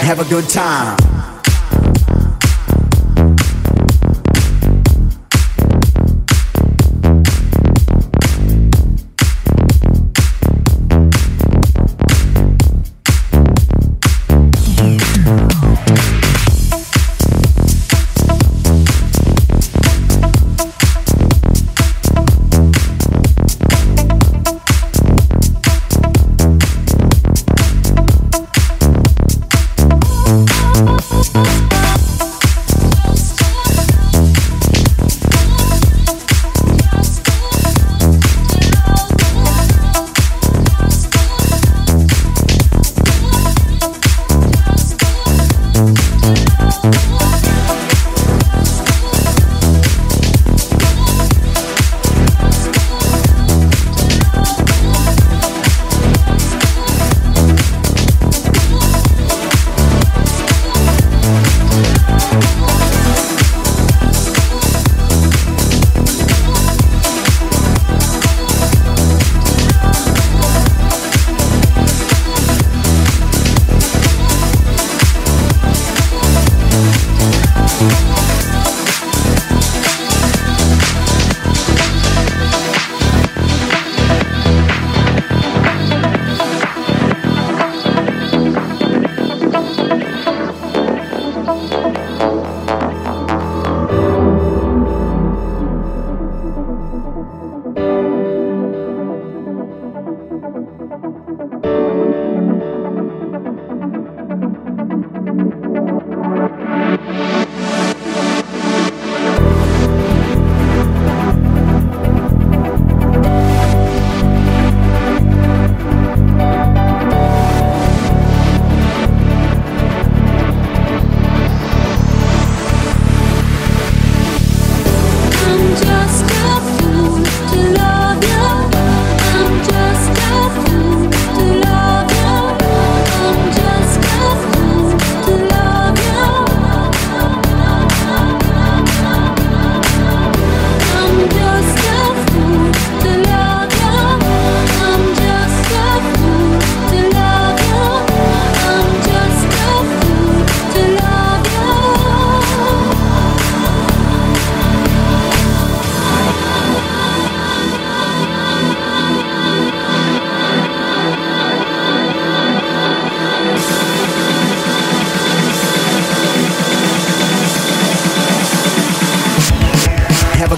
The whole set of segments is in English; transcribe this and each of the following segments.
have a good time.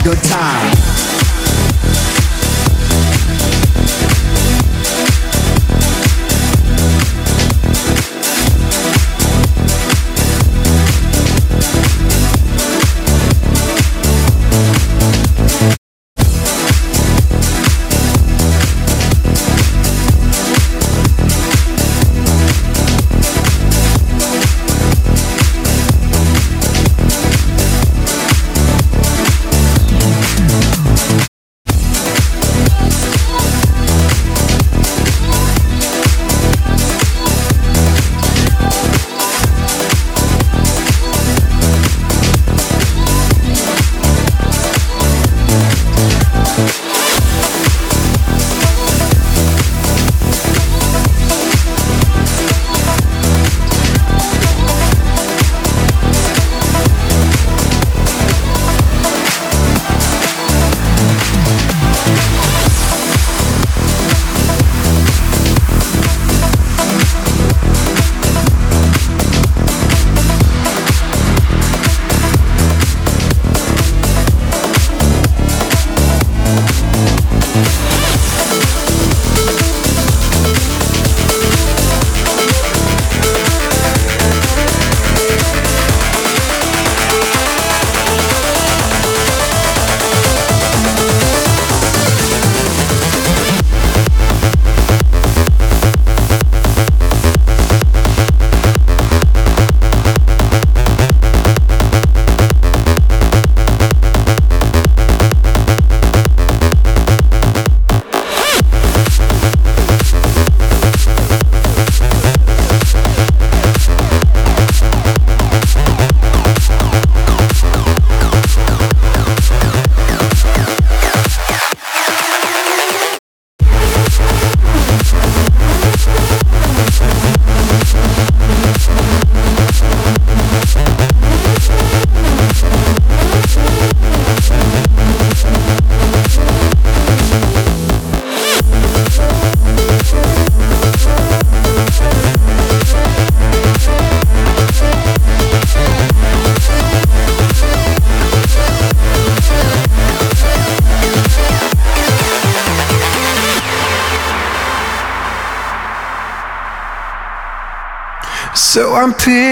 good time.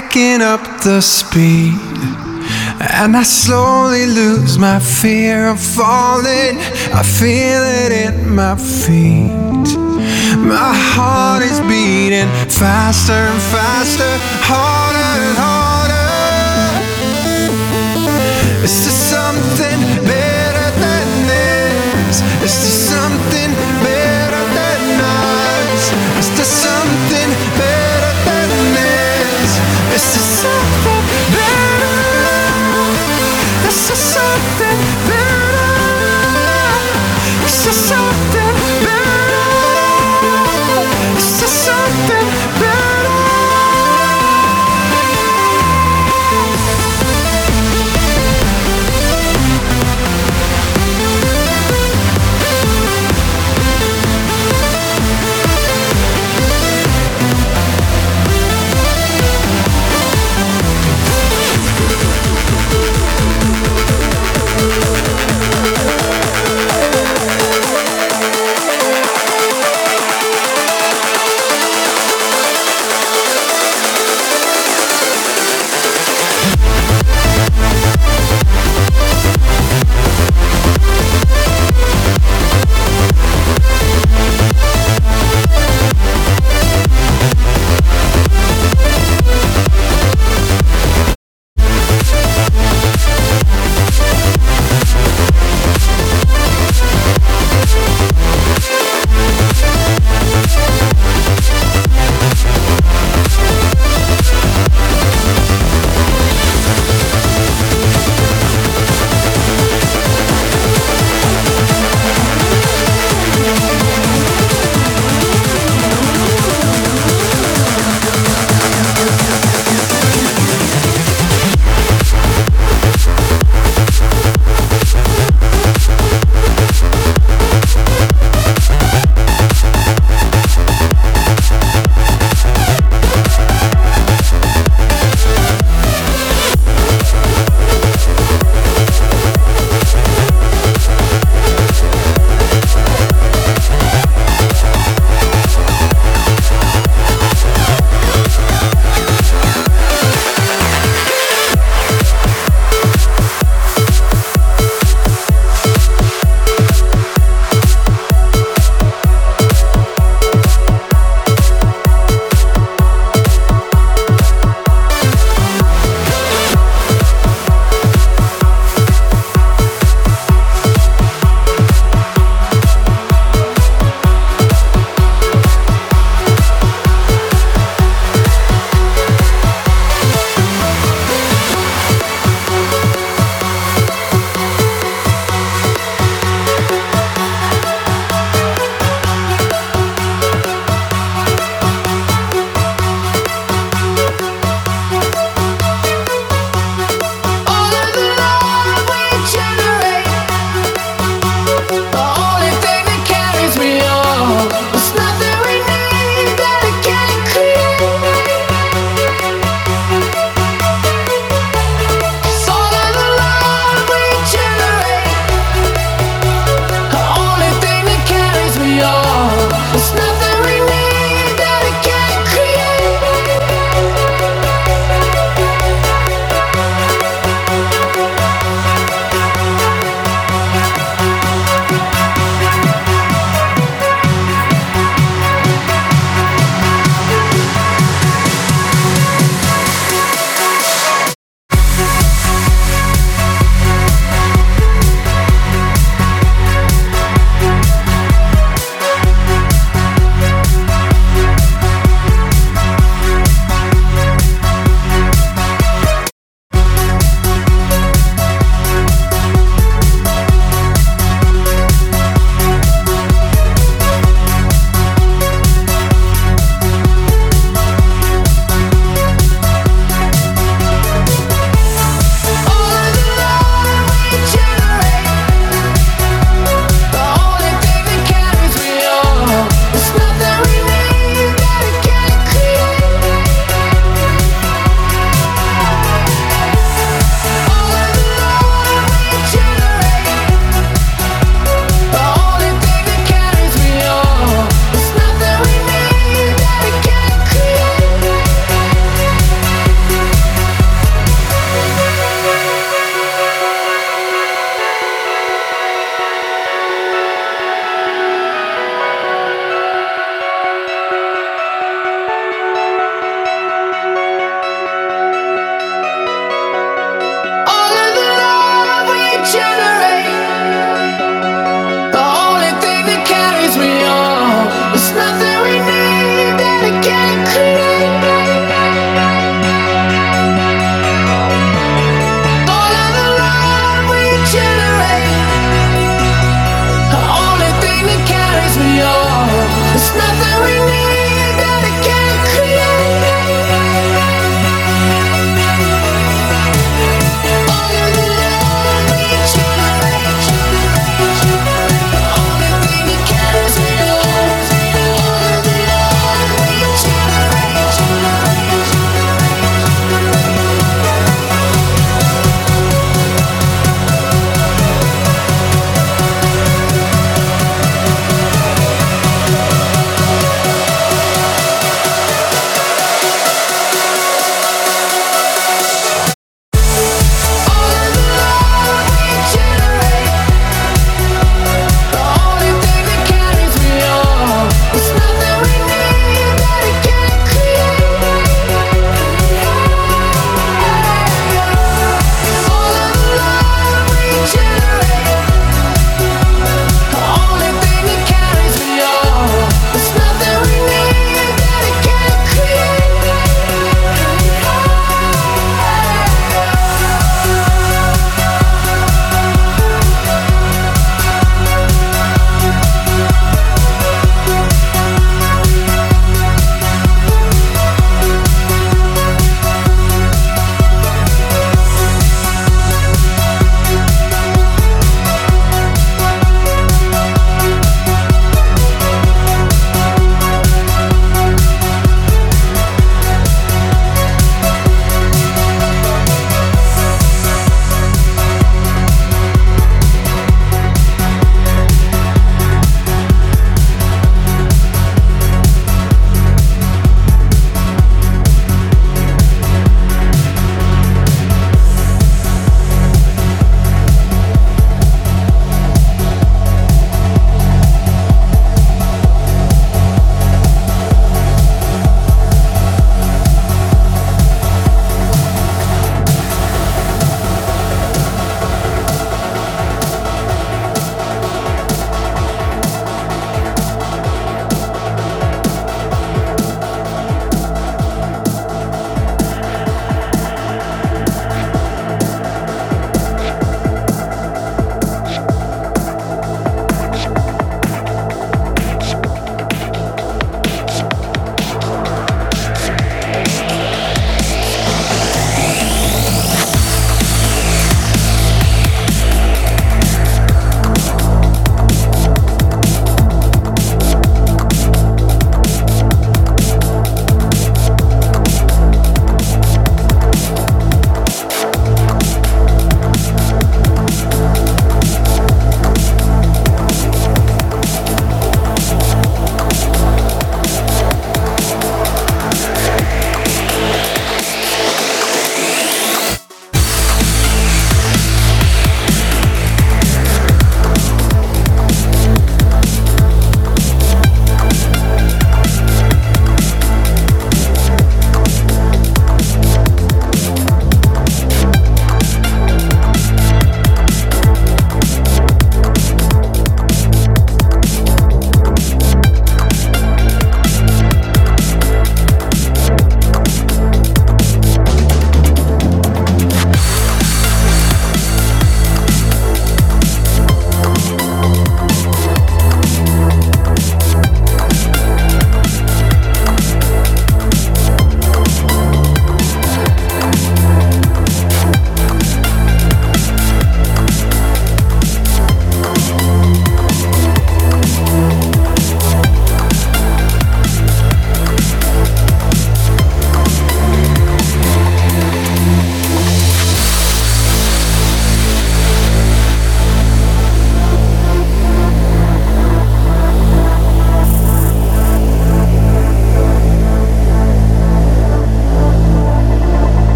Picking up the speed. And I slowly lose my fear of falling. I feel it in my feet. My heart is beating faster and faster, harder and harder.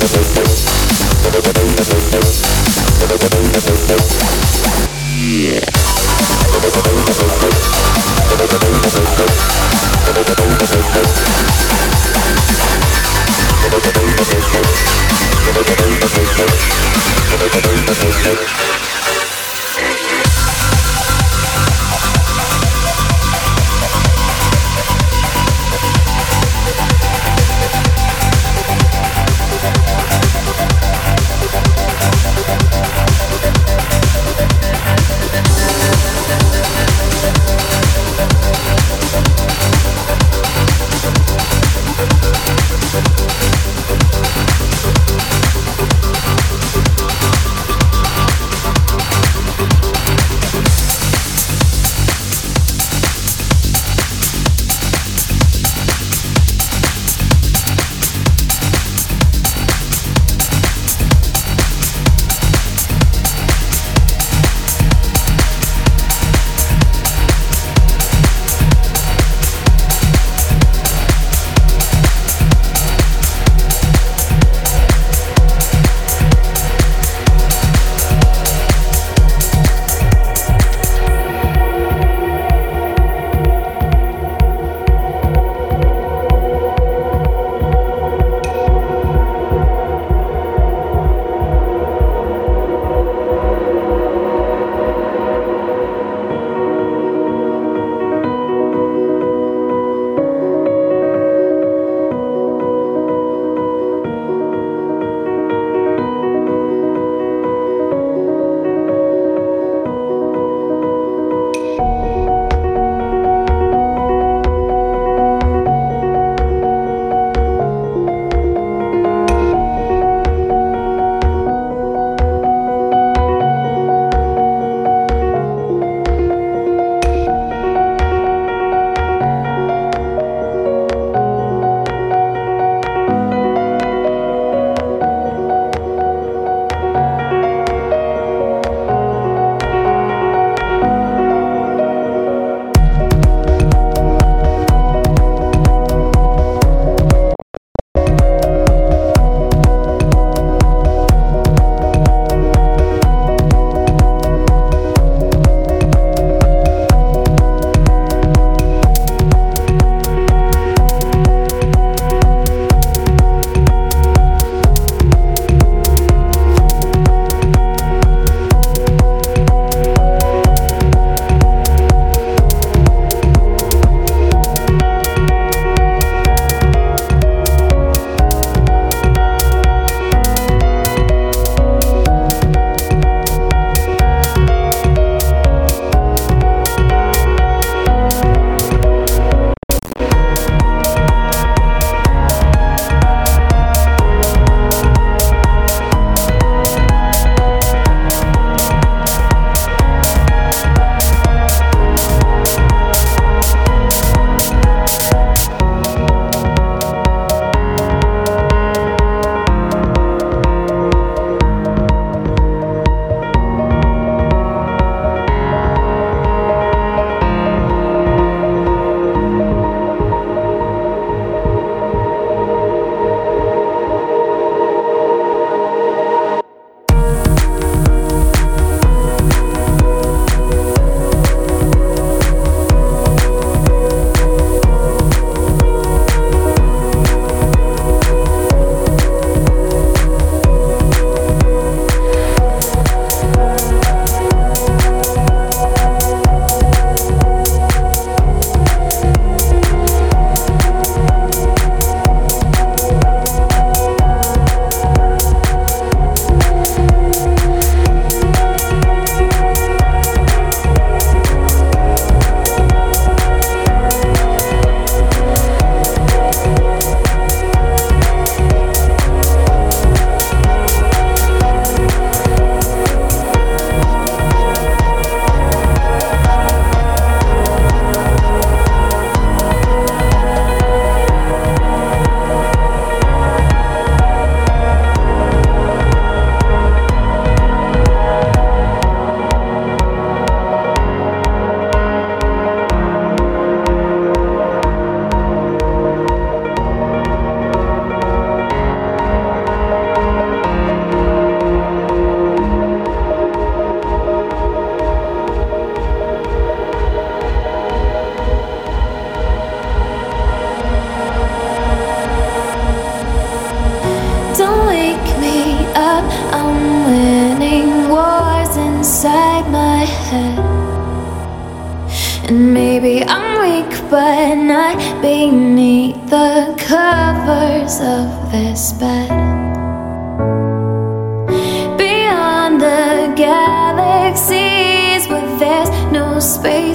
Thank you.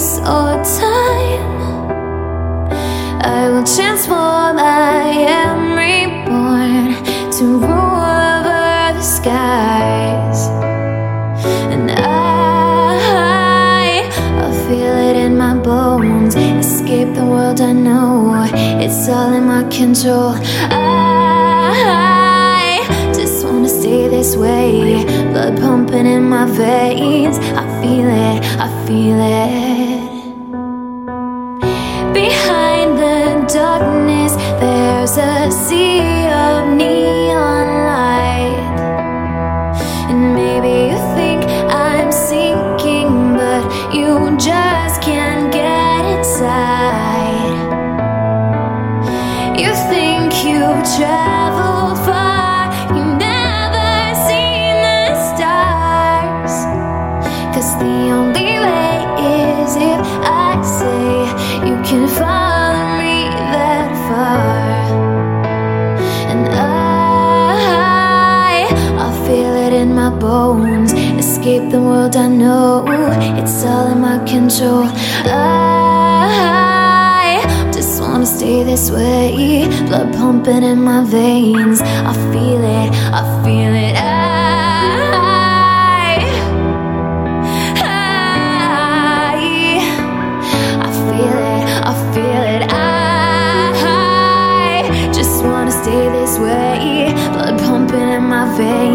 Space or time, I will transform. I am reborn to rule over the skies. And I, I feel it in my bones. Escape the world I know. It's all in my control. I just wanna stay this way. Blood pumping in my veins. I feel it, I feel it. There's a sea I know. It's all in my control. I just wanna stay this way. Blood pumping in my veins. I feel it, I feel it. I, I, I feel it, I feel it. I just wanna stay this way. Blood pumping in my veins.